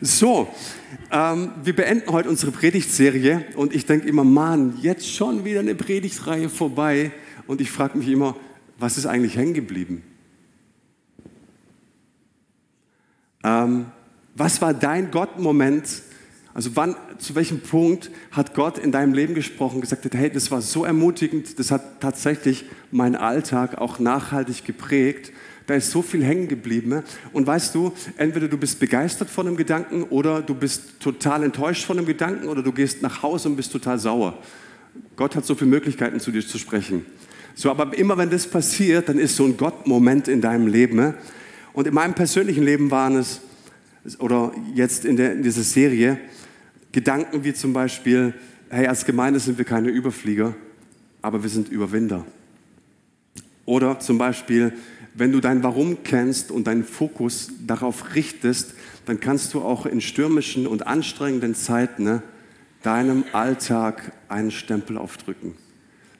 So, ähm, wir beenden heute unsere Predigtserie und ich denke immer, Mann, jetzt schon wieder eine Predigtreihe vorbei. Und ich frage mich immer, was ist eigentlich hängen geblieben? Ähm, was war dein Gott-Moment? Also wann, zu welchem Punkt hat Gott in deinem Leben gesprochen, gesagt hey, das war so ermutigend, das hat tatsächlich meinen Alltag auch nachhaltig geprägt. Da ist so viel hängen geblieben. Und weißt du, entweder du bist begeistert von einem Gedanken oder du bist total enttäuscht von einem Gedanken oder du gehst nach Hause und bist total sauer. Gott hat so viele Möglichkeiten, zu dir zu sprechen. So, aber immer wenn das passiert, dann ist so ein Gott-Moment in deinem Leben. Und in meinem persönlichen Leben waren es, oder jetzt in, der, in dieser Serie, Gedanken wie zum Beispiel, hey, als Gemeinde sind wir keine Überflieger, aber wir sind Überwinder. Oder zum Beispiel, wenn du dein Warum kennst und deinen Fokus darauf richtest, dann kannst du auch in stürmischen und anstrengenden Zeiten ne, deinem Alltag einen Stempel aufdrücken.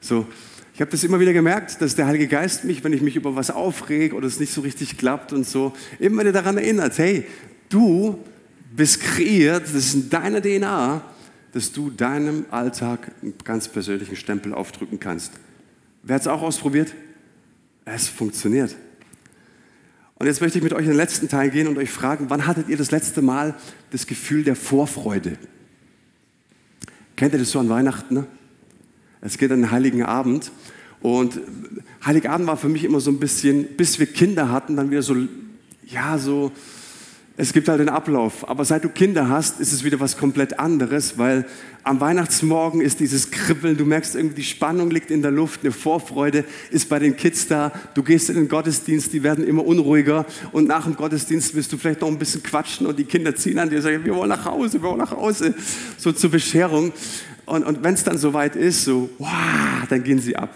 So, ich habe das immer wieder gemerkt, dass der Heilige Geist mich, wenn ich mich über was aufreg oder es nicht so richtig klappt und so, immer wieder daran erinnert, hey, du bist kreiert, das ist in deiner DNA, dass du deinem Alltag einen ganz persönlichen Stempel aufdrücken kannst. Wer hat es auch ausprobiert? Es funktioniert. Und jetzt möchte ich mit euch in den letzten Teil gehen und euch fragen, wann hattet ihr das letzte Mal das Gefühl der Vorfreude? Kennt ihr das so an Weihnachten? Ne? Es geht an den Heiligen Abend. Und Heiligabend war für mich immer so ein bisschen, bis wir Kinder hatten, dann wieder so, ja, so, es gibt halt den Ablauf. Aber seit du Kinder hast, ist es wieder was komplett anderes, weil am Weihnachtsmorgen ist dieses Kribbeln, du merkst irgendwie, die Spannung liegt in der Luft, eine Vorfreude ist bei den Kids da. Du gehst in den Gottesdienst, die werden immer unruhiger und nach dem Gottesdienst willst du vielleicht noch ein bisschen quatschen und die Kinder ziehen an dir und sagen, wir wollen nach Hause, wir wollen nach Hause, so zur Bescherung. Und, und wenn es dann soweit ist, so, wow, dann gehen sie ab.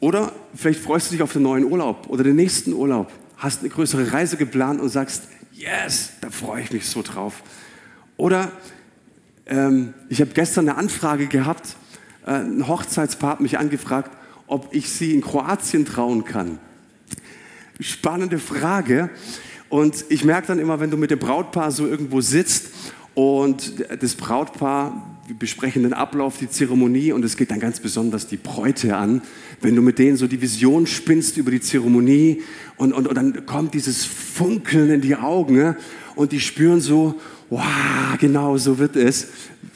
Oder vielleicht freust du dich auf den neuen Urlaub oder den nächsten Urlaub hast eine größere Reise geplant und sagst, yes, da freue ich mich so drauf. Oder ähm, ich habe gestern eine Anfrage gehabt, äh, ein Hochzeitspaar hat mich angefragt, ob ich sie in Kroatien trauen kann. Spannende Frage. Und ich merke dann immer, wenn du mit dem Brautpaar so irgendwo sitzt und das Brautpaar wir besprechen den Ablauf, die Zeremonie und es geht dann ganz besonders die Bräute an. Wenn du mit denen so die Vision spinnst über die Zeremonie und, und, und dann kommt dieses Funkeln in die Augen ne? und die spüren so, wow, genau so wird es.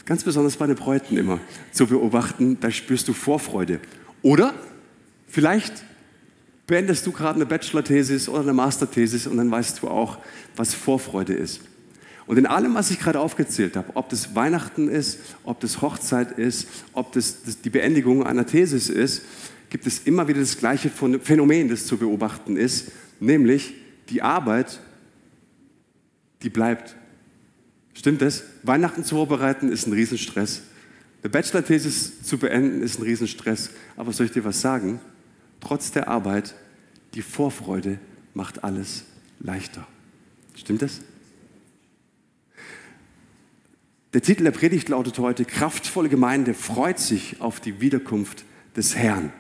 Ganz besonders bei den Bräuten immer zu beobachten, da spürst du Vorfreude. Oder vielleicht beendest du gerade eine Bachelor-Thesis oder eine Master-Thesis und dann weißt du auch, was Vorfreude ist. Und in allem, was ich gerade aufgezählt habe, ob das Weihnachten ist, ob das Hochzeit ist, ob das, die Beendigung einer Thesis ist, gibt es immer wieder das gleiche Phänomen, das zu beobachten ist, nämlich die Arbeit, die bleibt. Stimmt das? Weihnachten zu vorbereiten ist ein Riesenstress. Eine Bachelor-Thesis zu beenden ist ein Riesenstress. Aber soll ich dir was sagen? Trotz der Arbeit, die Vorfreude macht alles leichter. Stimmt das? Der Titel der Predigt lautet heute, kraftvolle Gemeinde freut sich auf die Wiederkunft des Herrn.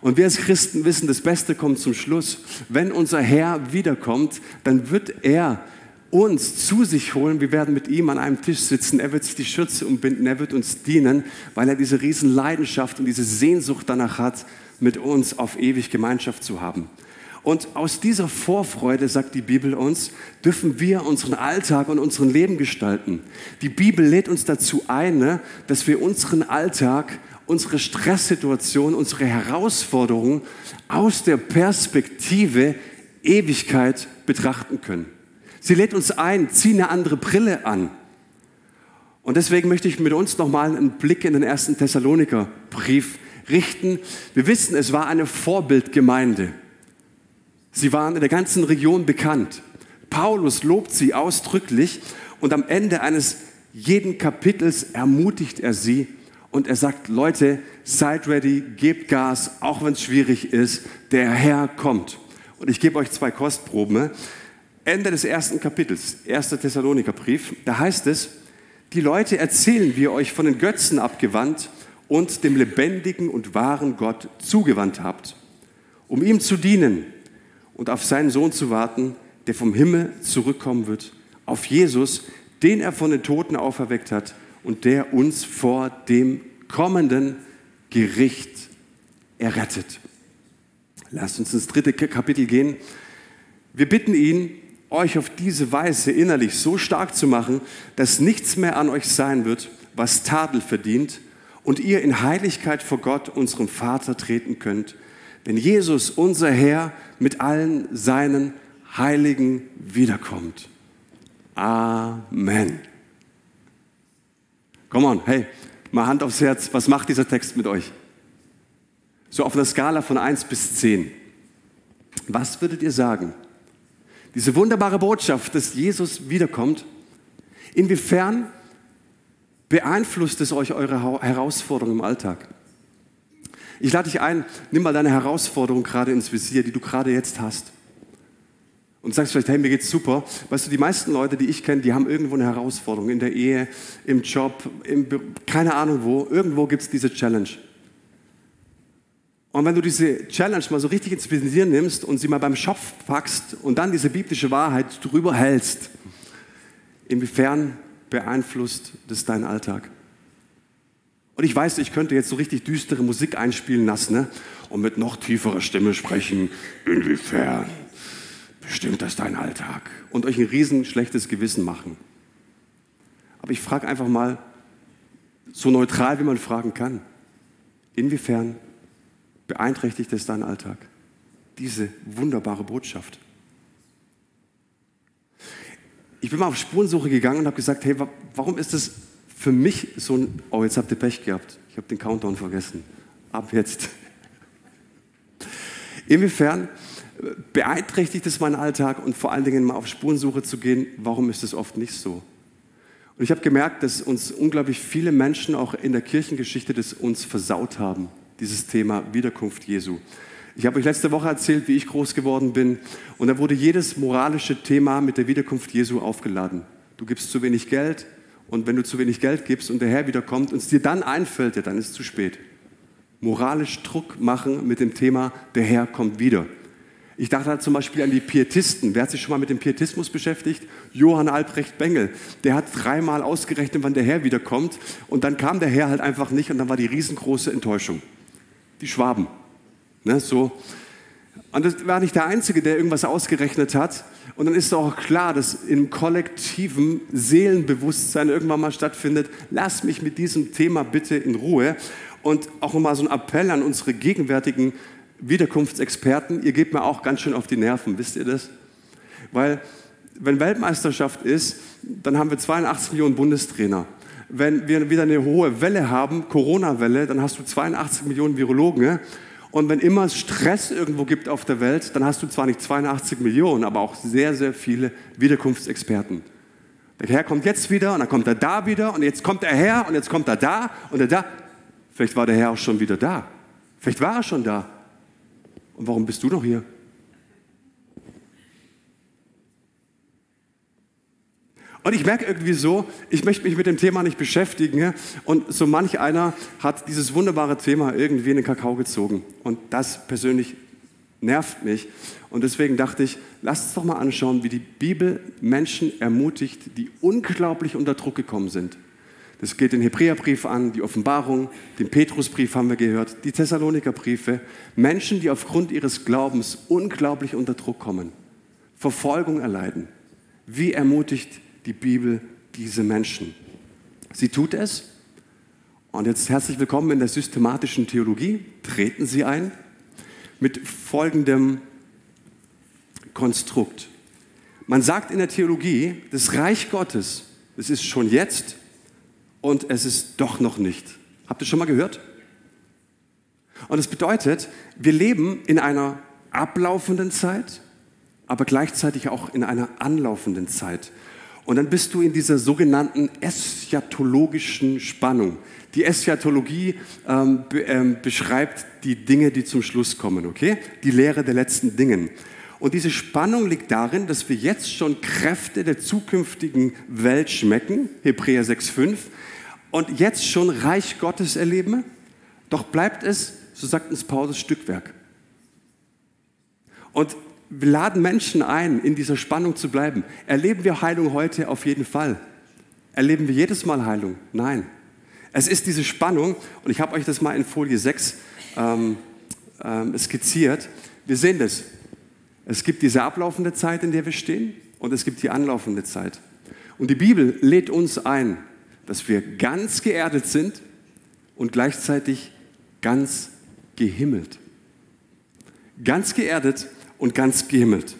Und wir als Christen wissen, das Beste kommt zum Schluss. Wenn unser Herr wiederkommt, dann wird er uns zu sich holen. Wir werden mit ihm an einem Tisch sitzen. Er wird sich die Schürze umbinden. Er wird uns dienen, weil er diese Riesenleidenschaft und diese Sehnsucht danach hat, mit uns auf ewig Gemeinschaft zu haben. Und aus dieser Vorfreude, sagt die Bibel uns, dürfen wir unseren Alltag und unseren Leben gestalten. Die Bibel lädt uns dazu ein, ne, dass wir unseren Alltag, unsere Stresssituation, unsere Herausforderungen aus der Perspektive Ewigkeit betrachten können. Sie lädt uns ein, zieh eine andere Brille an. Und deswegen möchte ich mit uns nochmal einen Blick in den ersten Thessaloniker Brief richten. Wir wissen, es war eine Vorbildgemeinde. Sie waren in der ganzen Region bekannt. Paulus lobt sie ausdrücklich und am Ende eines jeden Kapitels ermutigt er sie und er sagt, Leute, seid ready, gebt Gas, auch wenn es schwierig ist, der Herr kommt. Und ich gebe euch zwei Kostproben. Ende des ersten Kapitels, 1. Thessalonikerbrief, da heißt es, die Leute erzählen, wie ihr euch von den Götzen abgewandt und dem lebendigen und wahren Gott zugewandt habt, um ihm zu dienen und auf seinen Sohn zu warten, der vom Himmel zurückkommen wird, auf Jesus, den er von den Toten auferweckt hat und der uns vor dem kommenden Gericht errettet. Lasst uns ins dritte Kapitel gehen. Wir bitten ihn, euch auf diese Weise innerlich so stark zu machen, dass nichts mehr an euch sein wird, was Tadel verdient und ihr in Heiligkeit vor Gott, unserem Vater, treten könnt, wenn Jesus, unser Herr, mit allen seinen Heiligen wiederkommt. Amen. Komm on, hey, mal Hand aufs Herz, was macht dieser Text mit euch? So auf einer Skala von 1 bis 10. Was würdet ihr sagen? Diese wunderbare Botschaft, dass Jesus wiederkommt, inwiefern beeinflusst es euch eure Herausforderungen im Alltag? Ich lade dich ein, nimm mal deine Herausforderung gerade ins Visier, die du gerade jetzt hast. Und sagst vielleicht, hey, mir geht's super. Weißt du, die meisten Leute, die ich kenne, die haben irgendwo eine Herausforderung in der Ehe, im Job, im, keine Ahnung wo. Irgendwo gibt es diese Challenge. Und wenn du diese Challenge mal so richtig ins Visier nimmst und sie mal beim Schopf packst und dann diese biblische Wahrheit drüber hältst, inwiefern beeinflusst das deinen Alltag? Und ich weiß, ich könnte jetzt so richtig düstere Musik einspielen lassen ne? und mit noch tieferer Stimme sprechen, inwiefern bestimmt das deinen Alltag und euch ein riesen schlechtes Gewissen machen. Aber ich frage einfach mal, so neutral wie man fragen kann, inwiefern beeinträchtigt es deinen Alltag? Diese wunderbare Botschaft. Ich bin mal auf Spurensuche gegangen und habe gesagt, hey, warum ist das für mich so ein, oh, jetzt habt ihr Pech gehabt. Ich habe den Countdown vergessen. Ab jetzt. Inwiefern beeinträchtigt es meinen Alltag und vor allen Dingen mal auf Spurensuche zu gehen, warum ist es oft nicht so? Und ich habe gemerkt, dass uns unglaublich viele Menschen auch in der Kirchengeschichte das uns versaut haben dieses Thema Wiederkunft Jesu. Ich habe euch letzte Woche erzählt, wie ich groß geworden bin. Und da wurde jedes moralische Thema mit der Wiederkunft Jesu aufgeladen. Du gibst zu wenig Geld und wenn du zu wenig Geld gibst und der Herr wiederkommt und es dir dann einfällt, ja, dann ist es zu spät. Moralisch Druck machen mit dem Thema, der Herr kommt wieder. Ich dachte halt zum Beispiel an die Pietisten. Wer hat sich schon mal mit dem Pietismus beschäftigt? Johann Albrecht Bengel. Der hat dreimal ausgerechnet, wann der Herr wiederkommt. Und dann kam der Herr halt einfach nicht und dann war die riesengroße Enttäuschung die Schwaben. Ne, so. Und das war nicht der Einzige, der irgendwas ausgerechnet hat. Und dann ist auch klar, dass im kollektiven Seelenbewusstsein irgendwann mal stattfindet, lass mich mit diesem Thema bitte in Ruhe. Und auch nochmal so ein Appell an unsere gegenwärtigen Wiederkunftsexperten, ihr gebt mir auch ganz schön auf die Nerven, wisst ihr das? Weil wenn Weltmeisterschaft ist, dann haben wir 82 Millionen Bundestrainer wenn wir wieder eine hohe Welle haben, Corona-Welle, dann hast du 82 Millionen Virologen. Und wenn immer es Stress irgendwo gibt auf der Welt, dann hast du zwar nicht 82 Millionen, aber auch sehr, sehr viele Wiederkunftsexperten. Der Herr kommt jetzt wieder und dann kommt er da wieder und jetzt kommt er her und jetzt kommt er da und er da. Vielleicht war der Herr auch schon wieder da. Vielleicht war er schon da. Und warum bist du noch hier? Und ich merke irgendwie so, ich möchte mich mit dem Thema nicht beschäftigen. Und so manch einer hat dieses wunderbare Thema irgendwie in den Kakao gezogen. Und das persönlich nervt mich. Und deswegen dachte ich, lasst uns doch mal anschauen, wie die Bibel Menschen ermutigt, die unglaublich unter Druck gekommen sind. Das geht den Hebräerbrief an, die Offenbarung, den Petrusbrief haben wir gehört, die Thessalonikerbriefe. Menschen, die aufgrund ihres Glaubens unglaublich unter Druck kommen, Verfolgung erleiden. Wie ermutigt die Bibel diese Menschen. Sie tut es. Und jetzt herzlich willkommen in der systematischen Theologie. Treten Sie ein mit folgendem Konstrukt. Man sagt in der Theologie, das Reich Gottes, es ist schon jetzt und es ist doch noch nicht. Habt ihr schon mal gehört? Und es bedeutet, wir leben in einer ablaufenden Zeit, aber gleichzeitig auch in einer anlaufenden Zeit. Und dann bist du in dieser sogenannten eschatologischen Spannung. Die Eschatologie ähm, be, ähm, beschreibt die Dinge, die zum Schluss kommen, okay? Die Lehre der letzten Dingen. Und diese Spannung liegt darin, dass wir jetzt schon Kräfte der zukünftigen Welt schmecken, Hebräer 6,5, und jetzt schon Reich Gottes erleben. Doch bleibt es, so sagt uns Paulus, Stückwerk. Und wir laden Menschen ein, in dieser Spannung zu bleiben. Erleben wir Heilung heute? Auf jeden Fall. Erleben wir jedes Mal Heilung? Nein. Es ist diese Spannung, und ich habe euch das mal in Folie 6 ähm, ähm, skizziert. Wir sehen das. Es gibt diese ablaufende Zeit, in der wir stehen, und es gibt die anlaufende Zeit. Und die Bibel lädt uns ein, dass wir ganz geerdet sind und gleichzeitig ganz gehimmelt. Ganz geerdet und ganz gehimmelt.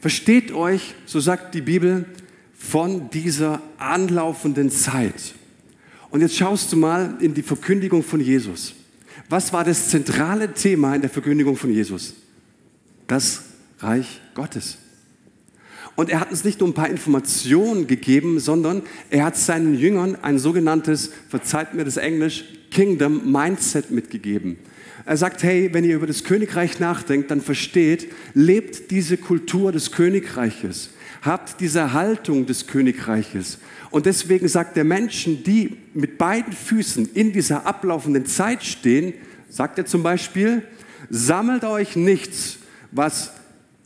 Versteht euch, so sagt die Bibel, von dieser anlaufenden Zeit. Und jetzt schaust du mal in die Verkündigung von Jesus. Was war das zentrale Thema in der Verkündigung von Jesus? Das Reich Gottes. Und er hat uns nicht nur ein paar Informationen gegeben, sondern er hat seinen Jüngern ein sogenanntes, verzeiht mir das Englisch, Kingdom Mindset mitgegeben. Er sagt, hey, wenn ihr über das Königreich nachdenkt, dann versteht, lebt diese Kultur des Königreiches, habt diese Haltung des Königreiches. Und deswegen sagt er Menschen, die mit beiden Füßen in dieser ablaufenden Zeit stehen, sagt er zum Beispiel, sammelt euch nichts, was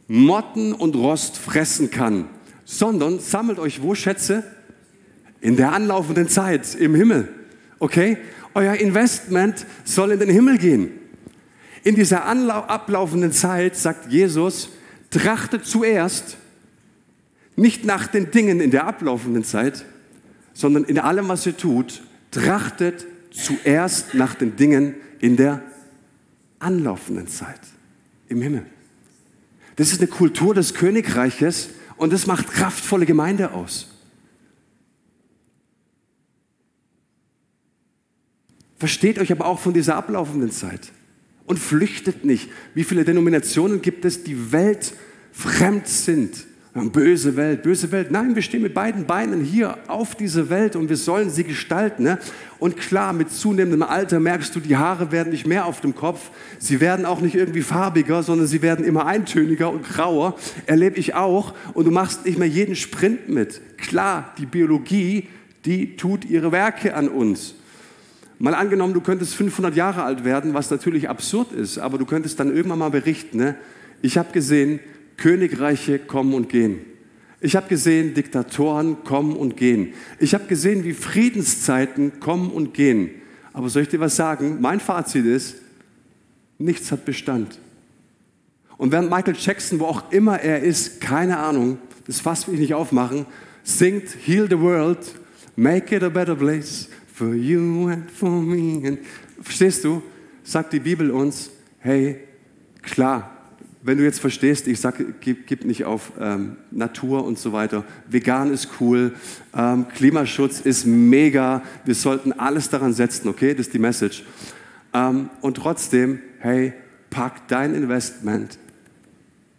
Motten und Rost fressen kann, sondern sammelt euch wo Schätze? In der anlaufenden Zeit im Himmel. Okay? Euer Investment soll in den Himmel gehen. In dieser ablaufenden Zeit, sagt Jesus, trachtet zuerst nicht nach den Dingen in der ablaufenden Zeit, sondern in allem, was ihr tut, trachtet zuerst nach den Dingen in der anlaufenden Zeit im Himmel. Das ist eine Kultur des Königreiches und das macht kraftvolle Gemeinde aus. Versteht euch aber auch von dieser ablaufenden Zeit und flüchtet nicht. Wie viele Denominationen gibt es, die weltfremd sind? Böse Welt, böse Welt. Nein, wir stehen mit beiden Beinen hier auf dieser Welt und wir sollen sie gestalten. Ne? Und klar, mit zunehmendem Alter merkst du, die Haare werden nicht mehr auf dem Kopf. Sie werden auch nicht irgendwie farbiger, sondern sie werden immer eintöniger und grauer. Erlebe ich auch. Und du machst nicht mehr jeden Sprint mit. Klar, die Biologie, die tut ihre Werke an uns. Mal angenommen, du könntest 500 Jahre alt werden, was natürlich absurd ist, aber du könntest dann irgendwann mal berichten, ne? ich habe gesehen, Königreiche kommen und gehen. Ich habe gesehen, Diktatoren kommen und gehen. Ich habe gesehen, wie Friedenszeiten kommen und gehen. Aber soll ich dir was sagen? Mein Fazit ist, nichts hat Bestand. Und während Michael Jackson, wo auch immer er ist, keine Ahnung, das Fass will ich nicht aufmachen, singt Heal the World, Make it a better place for you and for me. And, verstehst du? Sagt die Bibel uns, hey, klar, wenn du jetzt verstehst, ich sage, gib, gib, nicht auf ähm, Natur und so weiter. Vegan ist cool, ähm, Klimaschutz ist mega. Wir sollten alles daran setzen, okay? Das ist die Message. Ähm, und trotzdem, hey, pack dein Investment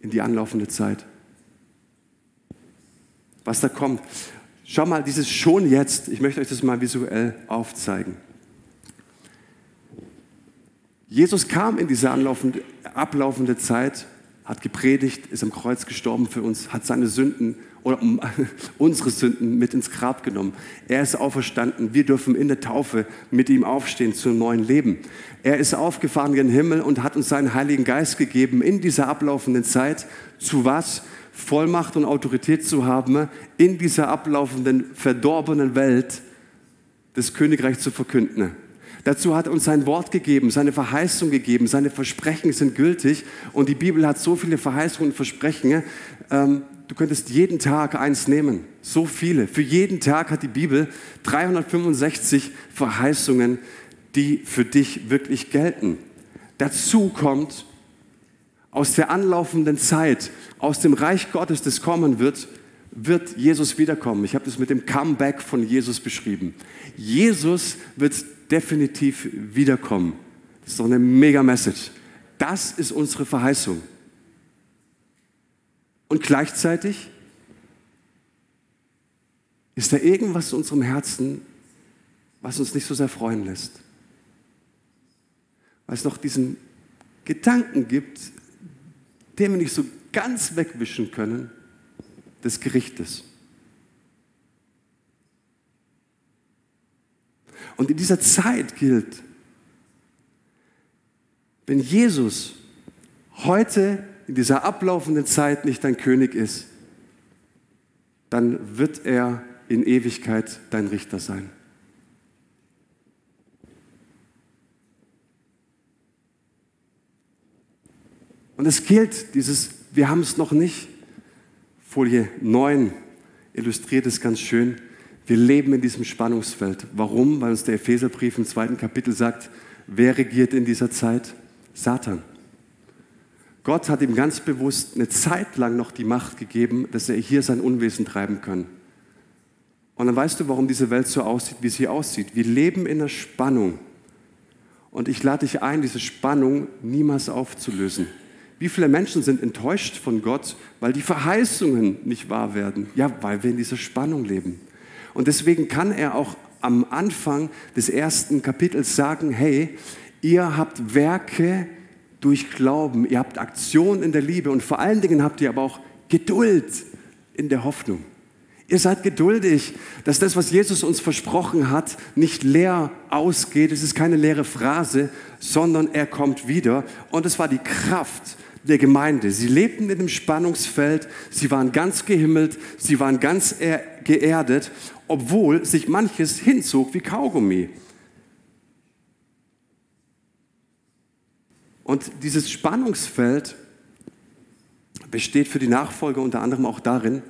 in die anlaufende Zeit. Was da kommt. Schau mal, dieses schon jetzt, ich möchte euch das mal visuell aufzeigen. Jesus kam in diese ablaufende Zeit, hat gepredigt, ist am Kreuz gestorben für uns, hat seine Sünden oder unsere Sünden mit ins Grab genommen. Er ist auferstanden. Wir dürfen in der Taufe mit ihm aufstehen zu einem neuen Leben. Er ist aufgefahren in den Himmel und hat uns seinen Heiligen Geist gegeben in dieser ablaufenden Zeit. Zu was? Vollmacht und Autorität zu haben, in dieser ablaufenden, verdorbenen Welt das Königreich zu verkünden. Dazu hat uns sein Wort gegeben, seine Verheißung gegeben, seine Versprechen sind gültig und die Bibel hat so viele Verheißungen und Versprechen. Ähm, du könntest jeden Tag eins nehmen, so viele. Für jeden Tag hat die Bibel 365 Verheißungen, die für dich wirklich gelten. Dazu kommt aus der anlaufenden Zeit, aus dem Reich Gottes, das kommen wird, wird Jesus wiederkommen. Ich habe das mit dem Comeback von Jesus beschrieben. Jesus wird definitiv wiederkommen. Das ist doch eine mega Message. Das ist unsere Verheißung. Und gleichzeitig ist da irgendwas in unserem Herzen, was uns nicht so sehr freuen lässt. Weil es noch diesen Gedanken gibt, den wir nicht so ganz wegwischen können, des Gerichtes. Und in dieser Zeit gilt, wenn Jesus heute in dieser ablaufenden Zeit nicht dein König ist, dann wird er in Ewigkeit dein Richter sein. Und es gilt dieses, wir haben es noch nicht. Folie 9 illustriert es ganz schön. Wir leben in diesem Spannungsfeld. Warum? Weil uns der Epheserbrief im zweiten Kapitel sagt, wer regiert in dieser Zeit? Satan. Gott hat ihm ganz bewusst eine Zeit lang noch die Macht gegeben, dass er hier sein Unwesen treiben kann. Und dann weißt du, warum diese Welt so aussieht, wie sie aussieht. Wir leben in einer Spannung. Und ich lade dich ein, diese Spannung niemals aufzulösen. Wie viele Menschen sind enttäuscht von Gott, weil die Verheißungen nicht wahr werden? Ja, weil wir in dieser Spannung leben. Und deswegen kann er auch am Anfang des ersten Kapitels sagen, hey, ihr habt Werke durch Glauben, ihr habt Aktion in der Liebe und vor allen Dingen habt ihr aber auch Geduld in der Hoffnung. Ihr seid geduldig, dass das, was Jesus uns versprochen hat, nicht leer ausgeht. Es ist keine leere Phrase, sondern er kommt wieder. Und es war die Kraft der Gemeinde. Sie lebten in dem Spannungsfeld, sie waren ganz gehimmelt, sie waren ganz geerdet, obwohl sich manches hinzog wie Kaugummi. Und dieses Spannungsfeld besteht für die Nachfolger unter anderem auch darin,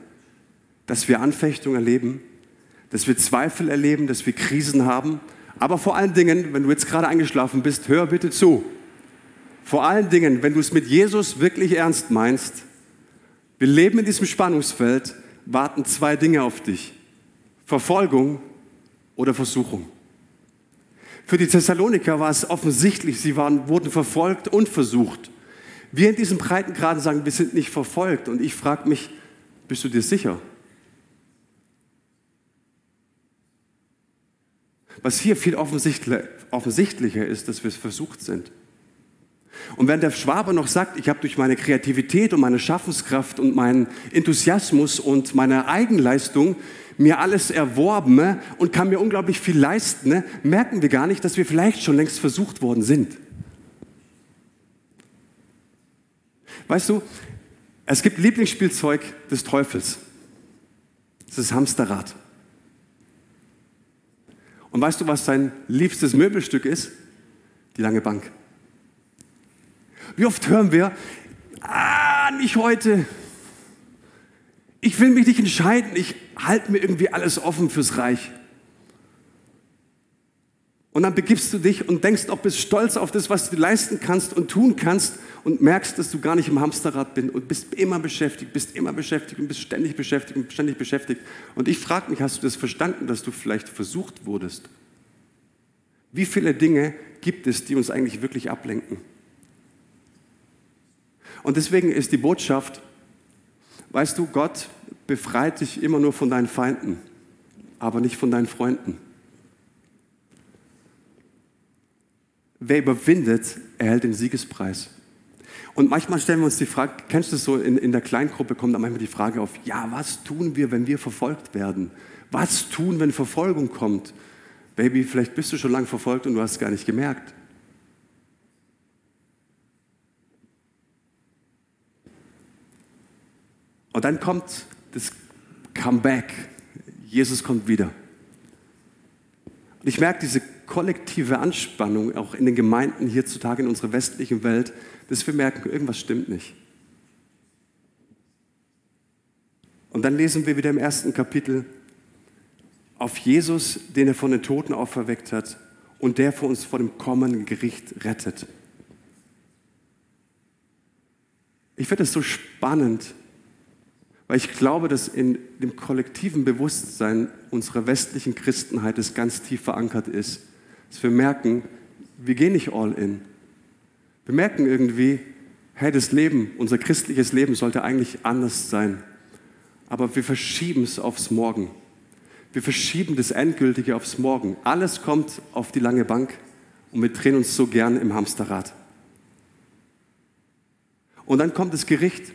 dass wir Anfechtung erleben, dass wir Zweifel erleben, dass wir Krisen haben. Aber vor allen Dingen, wenn du jetzt gerade eingeschlafen bist, hör bitte zu. Vor allen Dingen, wenn du es mit Jesus wirklich ernst meinst, wir leben in diesem Spannungsfeld, warten zwei Dinge auf dich. Verfolgung oder Versuchung. Für die Thessaloniker war es offensichtlich, sie waren, wurden verfolgt und versucht. Wir in diesem Breitengraden sagen, wir sind nicht verfolgt. Und ich frage mich, bist du dir sicher? Was hier viel offensichtlicher ist, dass wir versucht sind. Und während der Schwabe noch sagt, ich habe durch meine Kreativität und meine Schaffenskraft und meinen Enthusiasmus und meine Eigenleistung mir alles erworben und kann mir unglaublich viel leisten, merken wir gar nicht, dass wir vielleicht schon längst versucht worden sind. Weißt du, es gibt Lieblingsspielzeug des Teufels. Das ist Hamsterrad. Und weißt du, was sein liebstes Möbelstück ist? Die lange Bank. Wie oft hören wir, ah, nicht heute. Ich will mich nicht entscheiden, ich halte mir irgendwie alles offen fürs Reich. Und dann begibst du dich und denkst auch, bist stolz auf das, was du leisten kannst und tun kannst und merkst, dass du gar nicht im Hamsterrad bist und bist immer beschäftigt, bist immer beschäftigt und bist ständig beschäftigt und ständig beschäftigt. Und ich frage mich, hast du das verstanden, dass du vielleicht versucht wurdest? Wie viele Dinge gibt es, die uns eigentlich wirklich ablenken? Und deswegen ist die Botschaft, weißt du, Gott befreit dich immer nur von deinen Feinden, aber nicht von deinen Freunden. Wer überwindet, erhält den Siegespreis. Und manchmal stellen wir uns die Frage, kennst du das so, in, in der Kleingruppe kommt dann manchmal die Frage auf, ja, was tun wir, wenn wir verfolgt werden? Was tun, wenn Verfolgung kommt? Baby, vielleicht bist du schon lange verfolgt und du hast es gar nicht gemerkt. Und dann kommt das Comeback. Jesus kommt wieder. Und ich merke diese kollektive Anspannung auch in den Gemeinden hierzutage in unserer westlichen Welt, dass wir merken, irgendwas stimmt nicht. Und dann lesen wir wieder im ersten Kapitel auf Jesus, den er von den Toten auferweckt hat und der vor uns vor dem kommenden Gericht rettet. Ich finde es so spannend, weil ich glaube, dass in dem kollektiven Bewusstsein unserer westlichen Christenheit es ganz tief verankert ist, dass wir merken, wir gehen nicht all in. Wir merken irgendwie, hey, das Leben, unser christliches Leben sollte eigentlich anders sein. Aber wir verschieben es aufs Morgen. Wir verschieben das Endgültige aufs Morgen. Alles kommt auf die lange Bank und wir drehen uns so gern im Hamsterrad. Und dann kommt das Gericht.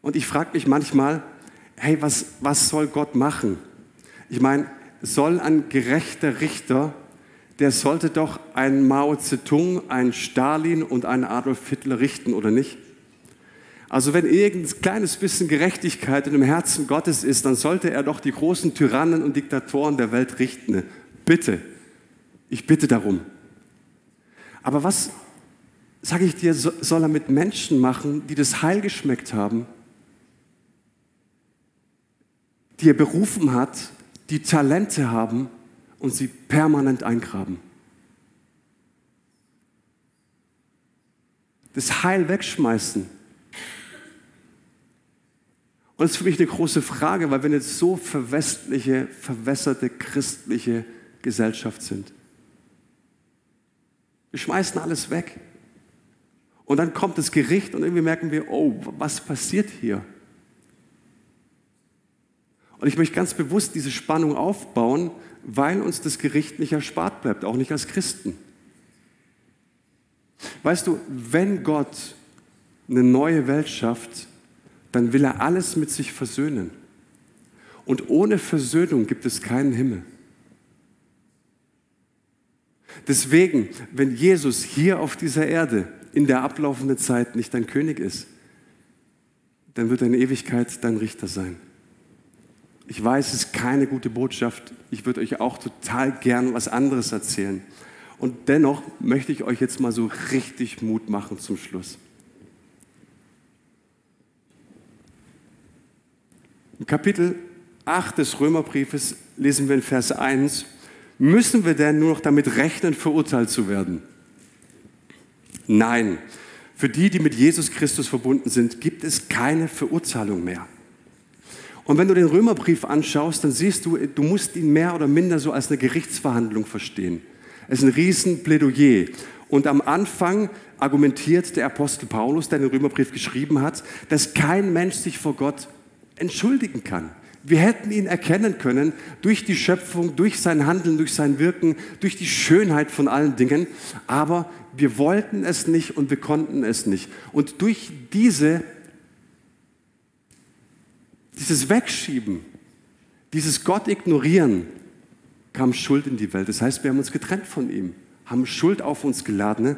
Und ich frage mich manchmal, hey, was, was soll Gott machen? Ich meine, soll ein gerechter Richter der sollte doch einen Mao Zedong, einen Stalin und einen Adolf Hitler richten, oder nicht? Also wenn irgendein kleines bisschen Gerechtigkeit in dem Herzen Gottes ist, dann sollte er doch die großen Tyrannen und Diktatoren der Welt richten. Bitte, ich bitte darum. Aber was, sage ich dir, soll er mit Menschen machen, die das Heil geschmeckt haben, die er berufen hat, die Talente haben und sie permanent eingraben? Das Heil wegschmeißen und das ist für mich eine große Frage, weil wir eine so verwestliche, verwässerte christliche Gesellschaft sind. Wir schmeißen alles weg. Und dann kommt das Gericht und irgendwie merken wir, oh, was passiert hier? Und ich möchte ganz bewusst diese Spannung aufbauen, weil uns das Gericht nicht erspart bleibt, auch nicht als Christen. Weißt du, wenn Gott eine neue Welt schafft, dann will er alles mit sich versöhnen. Und ohne Versöhnung gibt es keinen Himmel. Deswegen, wenn Jesus hier auf dieser Erde in der ablaufenden Zeit nicht dein König ist, dann wird er in Ewigkeit dein Richter sein. Ich weiß, es ist keine gute Botschaft. Ich würde euch auch total gern was anderes erzählen. Und dennoch möchte ich euch jetzt mal so richtig Mut machen zum Schluss. Im Kapitel 8 des Römerbriefes lesen wir in Vers 1, müssen wir denn nur noch damit rechnen, verurteilt zu werden? Nein, für die, die mit Jesus Christus verbunden sind, gibt es keine Verurteilung mehr. Und wenn du den Römerbrief anschaust, dann siehst du, du musst ihn mehr oder minder so als eine Gerichtsverhandlung verstehen. Es ist ein Riesenplädoyer. Und am Anfang argumentiert der Apostel Paulus, der den Römerbrief geschrieben hat, dass kein Mensch sich vor Gott entschuldigen kann. Wir hätten ihn erkennen können durch die Schöpfung, durch sein Handeln, durch sein Wirken, durch die Schönheit von allen Dingen, aber wir wollten es nicht und wir konnten es nicht. Und durch diese, dieses Wegschieben, dieses Gott ignorieren, kam Schuld in die Welt. Das heißt, wir haben uns getrennt von ihm, haben Schuld auf uns geladen.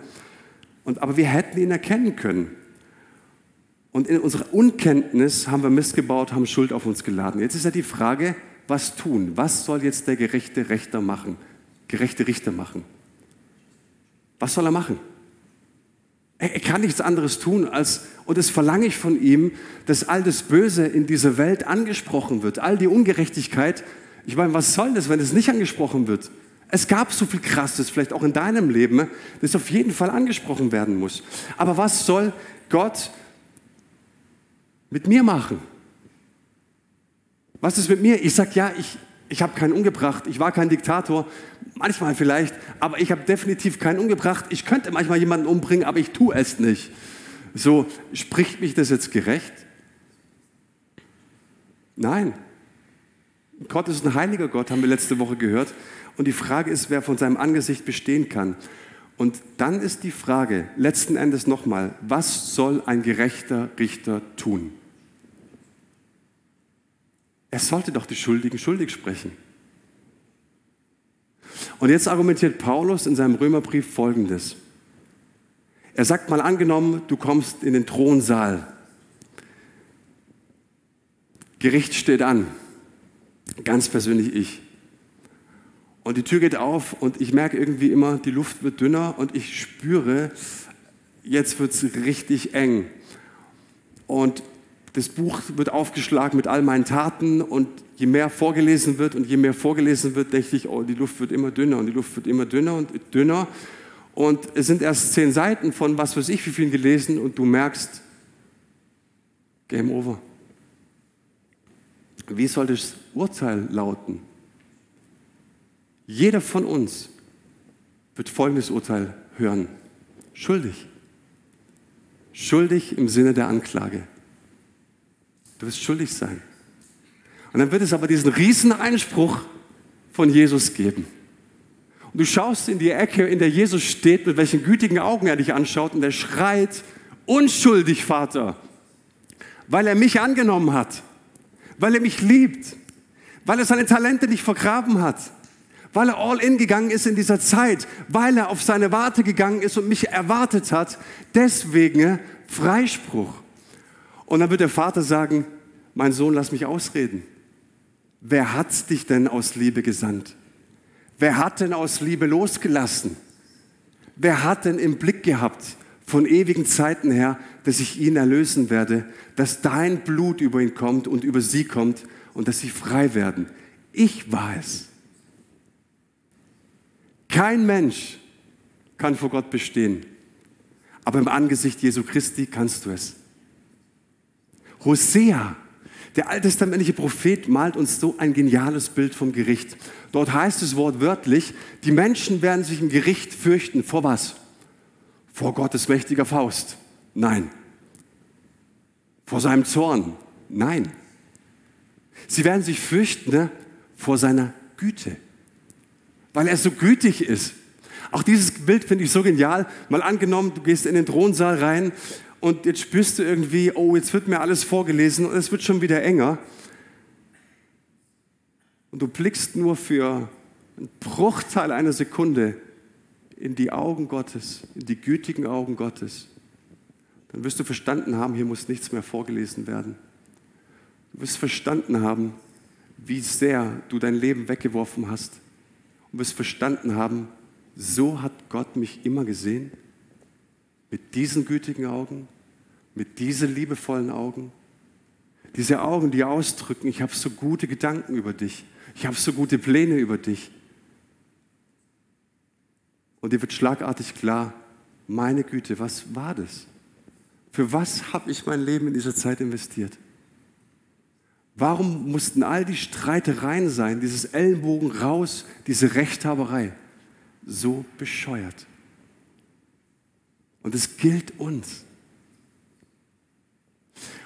Und, aber wir hätten ihn erkennen können. Und in unserer Unkenntnis haben wir Mist gebaut, haben Schuld auf uns geladen. Jetzt ist ja die Frage, was tun? Was soll jetzt der gerechte Richter machen? Gerechte Richter machen? Was soll er machen? Er, kann nichts anderes tun als, und das verlange ich von ihm, dass all das Böse in dieser Welt angesprochen wird, all die Ungerechtigkeit. Ich meine, was soll das, wenn es nicht angesprochen wird? Es gab so viel Krasses, vielleicht auch in deinem Leben, das auf jeden Fall angesprochen werden muss. Aber was soll Gott mit mir machen? Was ist mit mir? Ich sage, ja, ich, ich habe keinen umgebracht, ich war kein Diktator, manchmal vielleicht, aber ich habe definitiv keinen umgebracht. Ich könnte manchmal jemanden umbringen, aber ich tue es nicht. So, spricht mich das jetzt gerecht? Nein. Gott ist ein heiliger Gott, haben wir letzte Woche gehört. Und die Frage ist, wer von seinem Angesicht bestehen kann. Und dann ist die Frage, letzten Endes nochmal, was soll ein gerechter Richter tun? Er sollte doch die Schuldigen schuldig sprechen. Und jetzt argumentiert Paulus in seinem Römerbrief Folgendes. Er sagt mal angenommen, du kommst in den Thronsaal. Gericht steht an. Ganz persönlich ich. Und die Tür geht auf und ich merke irgendwie immer, die Luft wird dünner und ich spüre, jetzt wird es richtig eng. Und das Buch wird aufgeschlagen mit all meinen Taten und je mehr vorgelesen wird und je mehr vorgelesen wird, denke ich, oh, die Luft wird immer dünner und die Luft wird immer dünner und dünner. Und es sind erst zehn Seiten von was weiß ich wie vielen gelesen und du merkst, Game over. Wie soll das Urteil lauten? Jeder von uns wird folgendes Urteil hören. Schuldig. Schuldig im Sinne der Anklage. Du wirst schuldig sein. Und dann wird es aber diesen riesen Einspruch von Jesus geben. Und du schaust in die Ecke, in der Jesus steht, mit welchen gütigen Augen er dich anschaut und er schreit, unschuldig, Vater, weil er mich angenommen hat, weil er mich liebt, weil er seine Talente nicht vergraben hat, weil er all in gegangen ist in dieser Zeit, weil er auf seine Warte gegangen ist und mich erwartet hat. Deswegen Freispruch. Und dann wird der Vater sagen, mein Sohn, lass mich ausreden. Wer hat dich denn aus Liebe gesandt? Wer hat denn aus Liebe losgelassen? Wer hat denn im Blick gehabt von ewigen Zeiten her, dass ich ihn erlösen werde, dass dein Blut über ihn kommt und über sie kommt und dass sie frei werden? Ich war es. Kein Mensch kann vor Gott bestehen, aber im Angesicht Jesu Christi kannst du es. Hosea, der alttestamentliche Prophet, malt uns so ein geniales Bild vom Gericht. Dort heißt es wortwörtlich, die Menschen werden sich im Gericht fürchten. Vor was? Vor Gottes mächtiger Faust? Nein. Vor seinem Zorn? Nein. Sie werden sich fürchten ne, vor seiner Güte weil er so gütig ist. Auch dieses Bild finde ich so genial. Mal angenommen, du gehst in den Thronsaal rein und jetzt spürst du irgendwie, oh, jetzt wird mir alles vorgelesen und es wird schon wieder enger. Und du blickst nur für einen Bruchteil einer Sekunde in die Augen Gottes, in die gütigen Augen Gottes. Dann wirst du verstanden haben, hier muss nichts mehr vorgelesen werden. Du wirst verstanden haben, wie sehr du dein Leben weggeworfen hast und wirst verstanden haben, so hat Gott mich immer gesehen, mit diesen gütigen Augen, mit diesen liebevollen Augen. Diese Augen, die ausdrücken, ich habe so gute Gedanken über dich, ich habe so gute Pläne über dich. Und dir wird schlagartig klar, meine Güte, was war das? Für was habe ich mein Leben in dieser Zeit investiert? Warum mussten all die Streitereien sein, dieses Ellenbogen raus, diese Rechthaberei? So bescheuert. Und es gilt uns.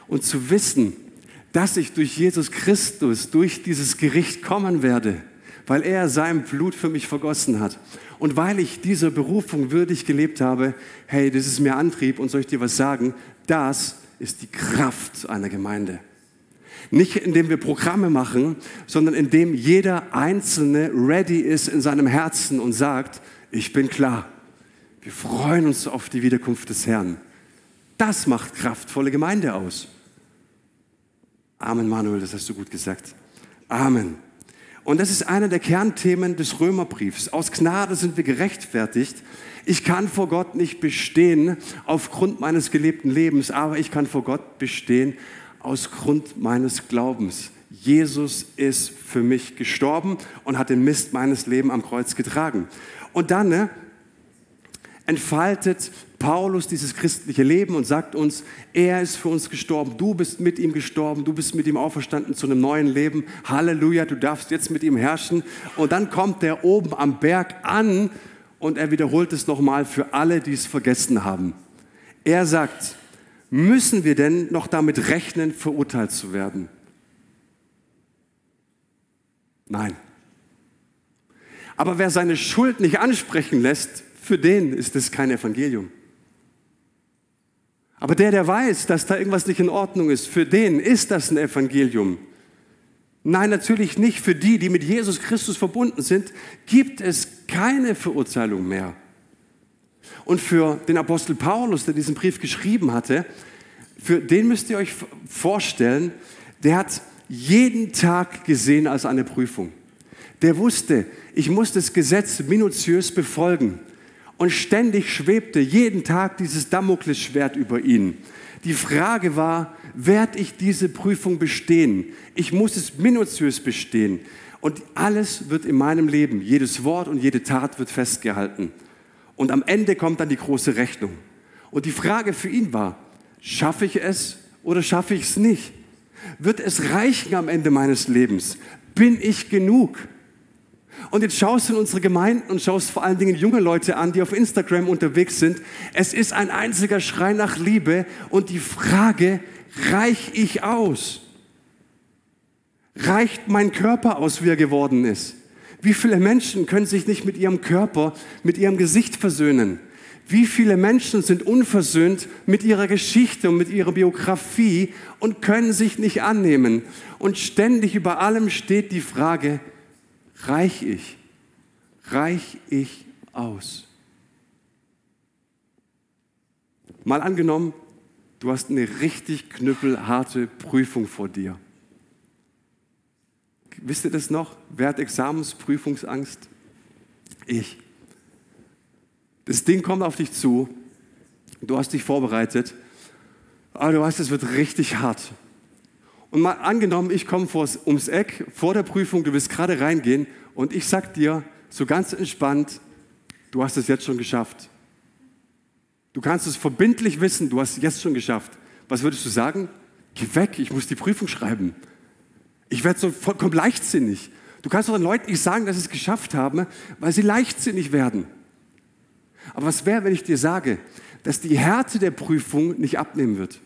Und zu wissen, dass ich durch Jesus Christus, durch dieses Gericht kommen werde, weil er sein Blut für mich vergossen hat. Und weil ich dieser Berufung würdig gelebt habe, hey, das ist mir Antrieb und soll ich dir was sagen, das ist die Kraft einer Gemeinde. Nicht indem wir Programme machen, sondern indem jeder Einzelne ready ist in seinem Herzen und sagt, ich bin klar. Wir freuen uns auf die Wiederkunft des Herrn. Das macht kraftvolle Gemeinde aus. Amen, Manuel, das hast du gut gesagt. Amen. Und das ist einer der Kernthemen des Römerbriefs. Aus Gnade sind wir gerechtfertigt. Ich kann vor Gott nicht bestehen aufgrund meines gelebten Lebens, aber ich kann vor Gott bestehen aus Grund meines Glaubens. Jesus ist für mich gestorben und hat den Mist meines Lebens am Kreuz getragen. Und dann ne, entfaltet Paulus dieses christliche Leben und sagt uns, er ist für uns gestorben, du bist mit ihm gestorben, du bist mit ihm auferstanden zu einem neuen Leben. Halleluja, du darfst jetzt mit ihm herrschen. Und dann kommt er oben am Berg an und er wiederholt es nochmal für alle, die es vergessen haben. Er sagt, Müssen wir denn noch damit rechnen, verurteilt zu werden? Nein. Aber wer seine Schuld nicht ansprechen lässt, für den ist es kein Evangelium. Aber der, der weiß, dass da irgendwas nicht in Ordnung ist, für den ist das ein Evangelium. Nein, natürlich nicht. Für die, die mit Jesus Christus verbunden sind, gibt es keine Verurteilung mehr. Und für den Apostel Paulus, der diesen Brief geschrieben hatte, für den müsst ihr euch vorstellen, der hat jeden Tag gesehen als eine Prüfung. Der wusste, ich muss das Gesetz minutiös befolgen. Und ständig schwebte jeden Tag dieses Damoklesschwert über ihn. Die Frage war, werde ich diese Prüfung bestehen? Ich muss es minutiös bestehen. Und alles wird in meinem Leben, jedes Wort und jede Tat wird festgehalten. Und am Ende kommt dann die große Rechnung. Und die Frage für ihn war, schaffe ich es oder schaffe ich es nicht? Wird es reichen am Ende meines Lebens? Bin ich genug? Und jetzt schaust du in unsere Gemeinden und schaust vor allen Dingen junge Leute an, die auf Instagram unterwegs sind. Es ist ein einziger Schrei nach Liebe und die Frage, reich ich aus? Reicht mein Körper aus, wie er geworden ist? Wie viele Menschen können sich nicht mit ihrem Körper, mit ihrem Gesicht versöhnen? Wie viele Menschen sind unversöhnt mit ihrer Geschichte und mit ihrer Biografie und können sich nicht annehmen? Und ständig über allem steht die Frage, reich ich? Reich ich aus? Mal angenommen, du hast eine richtig knüppelharte Prüfung vor dir. Wisst ihr das noch? Wer hat Examensprüfungsangst? Ich. Das Ding kommt auf dich zu, du hast dich vorbereitet, aber du weißt, es wird richtig hart. Und mal angenommen, ich komme ums Eck vor der Prüfung, du willst gerade reingehen und ich sag dir so ganz entspannt, du hast es jetzt schon geschafft. Du kannst es verbindlich wissen, du hast es jetzt schon geschafft. Was würdest du sagen? Geh weg, ich muss die Prüfung schreiben. Ich werde so vollkommen leichtsinnig. Du kannst doch den Leuten nicht sagen, dass sie es geschafft haben, weil sie leichtsinnig werden. Aber was wäre, wenn ich dir sage, dass die Härte der Prüfung nicht abnehmen wird?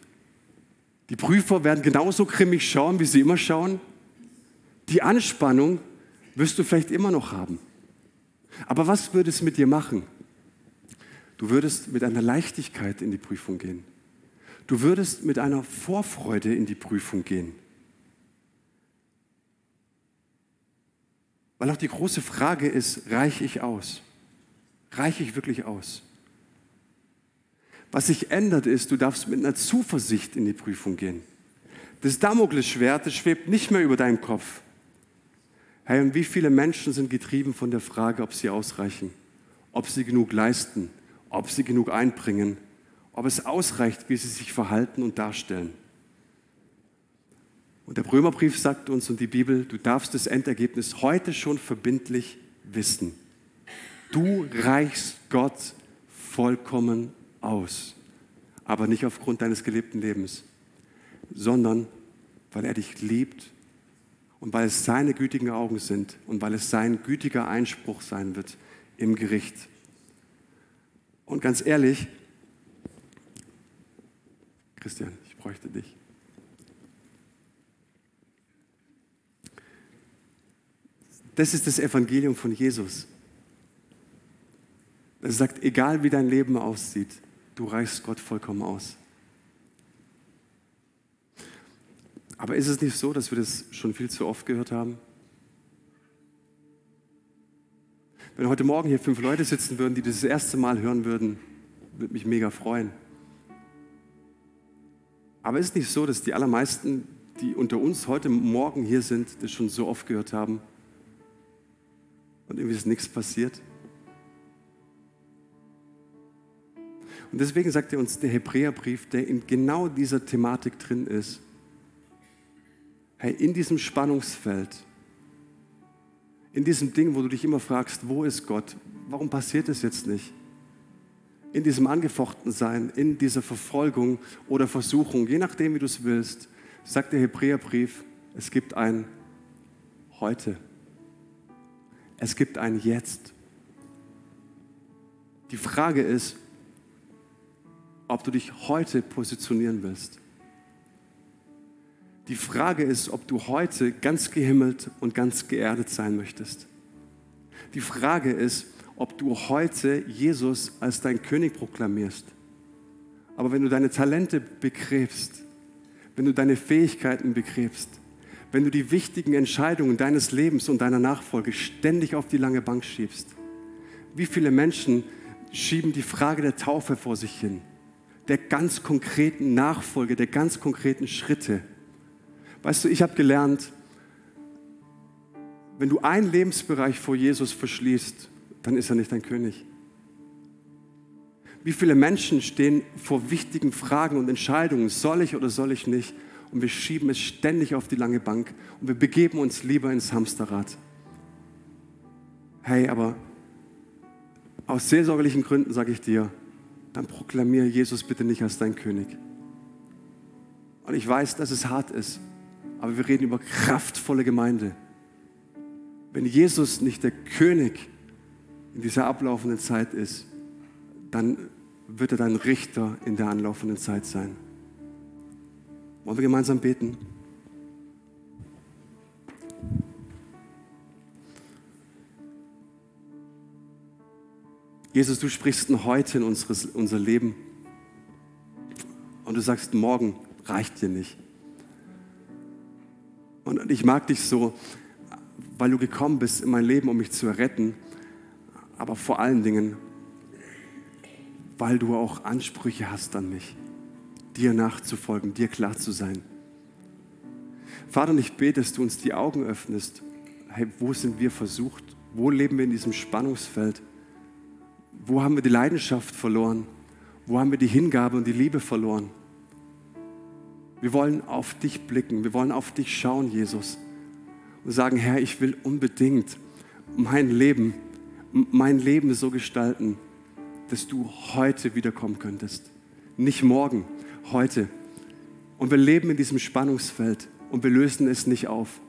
Die Prüfer werden genauso grimmig schauen, wie sie immer schauen. Die Anspannung wirst du vielleicht immer noch haben. Aber was würde es mit dir machen? Du würdest mit einer Leichtigkeit in die Prüfung gehen. Du würdest mit einer Vorfreude in die Prüfung gehen. Weil auch die große Frage ist, reiche ich aus? Reiche ich wirklich aus? Was sich ändert ist, du darfst mit einer Zuversicht in die Prüfung gehen. Das Damoklesschwert, das schwebt nicht mehr über deinem Kopf. Hey, und wie viele Menschen sind getrieben von der Frage, ob sie ausreichen, ob sie genug leisten, ob sie genug einbringen, ob es ausreicht, wie sie sich verhalten und darstellen. Und der Römerbrief sagt uns und die Bibel, du darfst das Endergebnis heute schon verbindlich wissen. Du reichst Gott vollkommen aus. Aber nicht aufgrund deines gelebten Lebens, sondern weil er dich liebt und weil es seine gütigen Augen sind und weil es sein gütiger Einspruch sein wird im Gericht. Und ganz ehrlich, Christian, ich bräuchte dich. Das ist das Evangelium von Jesus. Er sagt, egal wie dein Leben aussieht, du reichst Gott vollkommen aus. Aber ist es nicht so, dass wir das schon viel zu oft gehört haben? Wenn heute Morgen hier fünf Leute sitzen würden, die das, das erste Mal hören würden, würde mich mega freuen. Aber ist es nicht so, dass die allermeisten, die unter uns heute Morgen hier sind, das schon so oft gehört haben und irgendwie ist nichts passiert? Und deswegen sagt er uns der Hebräerbrief, der in genau dieser Thematik drin ist, hey, in diesem Spannungsfeld, in diesem Ding, wo du dich immer fragst, wo ist Gott? Warum passiert es jetzt nicht? In diesem Angefochtensein, in dieser Verfolgung oder Versuchung, je nachdem, wie du es willst, sagt der Hebräerbrief, es gibt ein Heute. Es gibt ein Jetzt. Die Frage ist, ob du dich heute positionieren willst. Die Frage ist, ob du heute ganz gehimmelt und ganz geerdet sein möchtest. Die Frage ist, ob du heute Jesus als dein König proklamierst. Aber wenn du deine Talente begräbst, wenn du deine Fähigkeiten begräbst, wenn du die wichtigen Entscheidungen deines Lebens und deiner Nachfolge ständig auf die lange Bank schiebst, wie viele Menschen schieben die Frage der Taufe vor sich hin? Der ganz konkreten Nachfolge, der ganz konkreten Schritte. Weißt du, ich habe gelernt, wenn du einen Lebensbereich vor Jesus verschließt, dann ist er nicht dein König. Wie viele Menschen stehen vor wichtigen Fragen und Entscheidungen, soll ich oder soll ich nicht? Und wir schieben es ständig auf die lange Bank und wir begeben uns lieber ins Hamsterrad. Hey, aber aus seelsorgerlichen Gründen sage ich dir, dann proklamiere Jesus bitte nicht als dein König. Und ich weiß, dass es hart ist, aber wir reden über kraftvolle Gemeinde. Wenn Jesus nicht der König in dieser ablaufenden Zeit ist, dann wird er dein Richter in der anlaufenden Zeit sein. Wollen wir gemeinsam beten? Jesus, du sprichst heute in unseres, unser Leben und du sagst, morgen reicht dir nicht. Und ich mag dich so, weil du gekommen bist in mein Leben, um mich zu retten. aber vor allen Dingen, weil du auch Ansprüche hast an mich, dir nachzufolgen, dir klar zu sein. Vater, und ich bete, dass du uns die Augen öffnest. Hey, wo sind wir versucht? Wo leben wir in diesem Spannungsfeld? Wo haben wir die Leidenschaft verloren? Wo haben wir die Hingabe und die Liebe verloren? Wir wollen auf dich blicken, wir wollen auf dich schauen, Jesus, und sagen, Herr, ich will unbedingt mein Leben, mein Leben so gestalten, dass du heute wiederkommen könntest. Nicht morgen, heute. Und wir leben in diesem Spannungsfeld und wir lösen es nicht auf.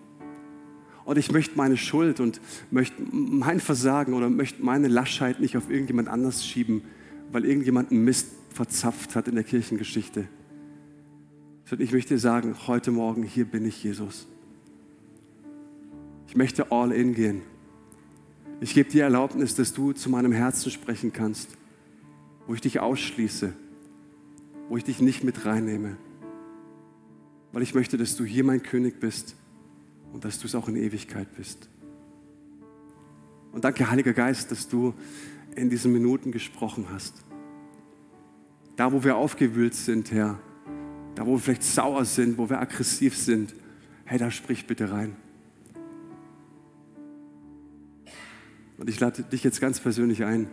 Und ich möchte meine Schuld und möchte mein Versagen oder möchte meine Laschheit nicht auf irgendjemand anders schieben, weil irgendjemand einen Mist verzapft hat in der Kirchengeschichte. Sondern ich möchte dir sagen, heute Morgen, hier bin ich Jesus. Ich möchte all in gehen. Ich gebe dir Erlaubnis, dass du zu meinem Herzen sprechen kannst, wo ich dich ausschließe, wo ich dich nicht mit reinnehme. Weil ich möchte, dass du hier mein König bist und dass du es auch in Ewigkeit bist. Und danke, Heiliger Geist, dass du in diesen Minuten gesprochen hast. Da, wo wir aufgewühlt sind, Herr, da, wo wir vielleicht sauer sind, wo wir aggressiv sind, hey, da sprich bitte rein. Und ich lade dich jetzt ganz persönlich ein,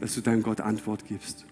dass du deinem Gott Antwort gibst.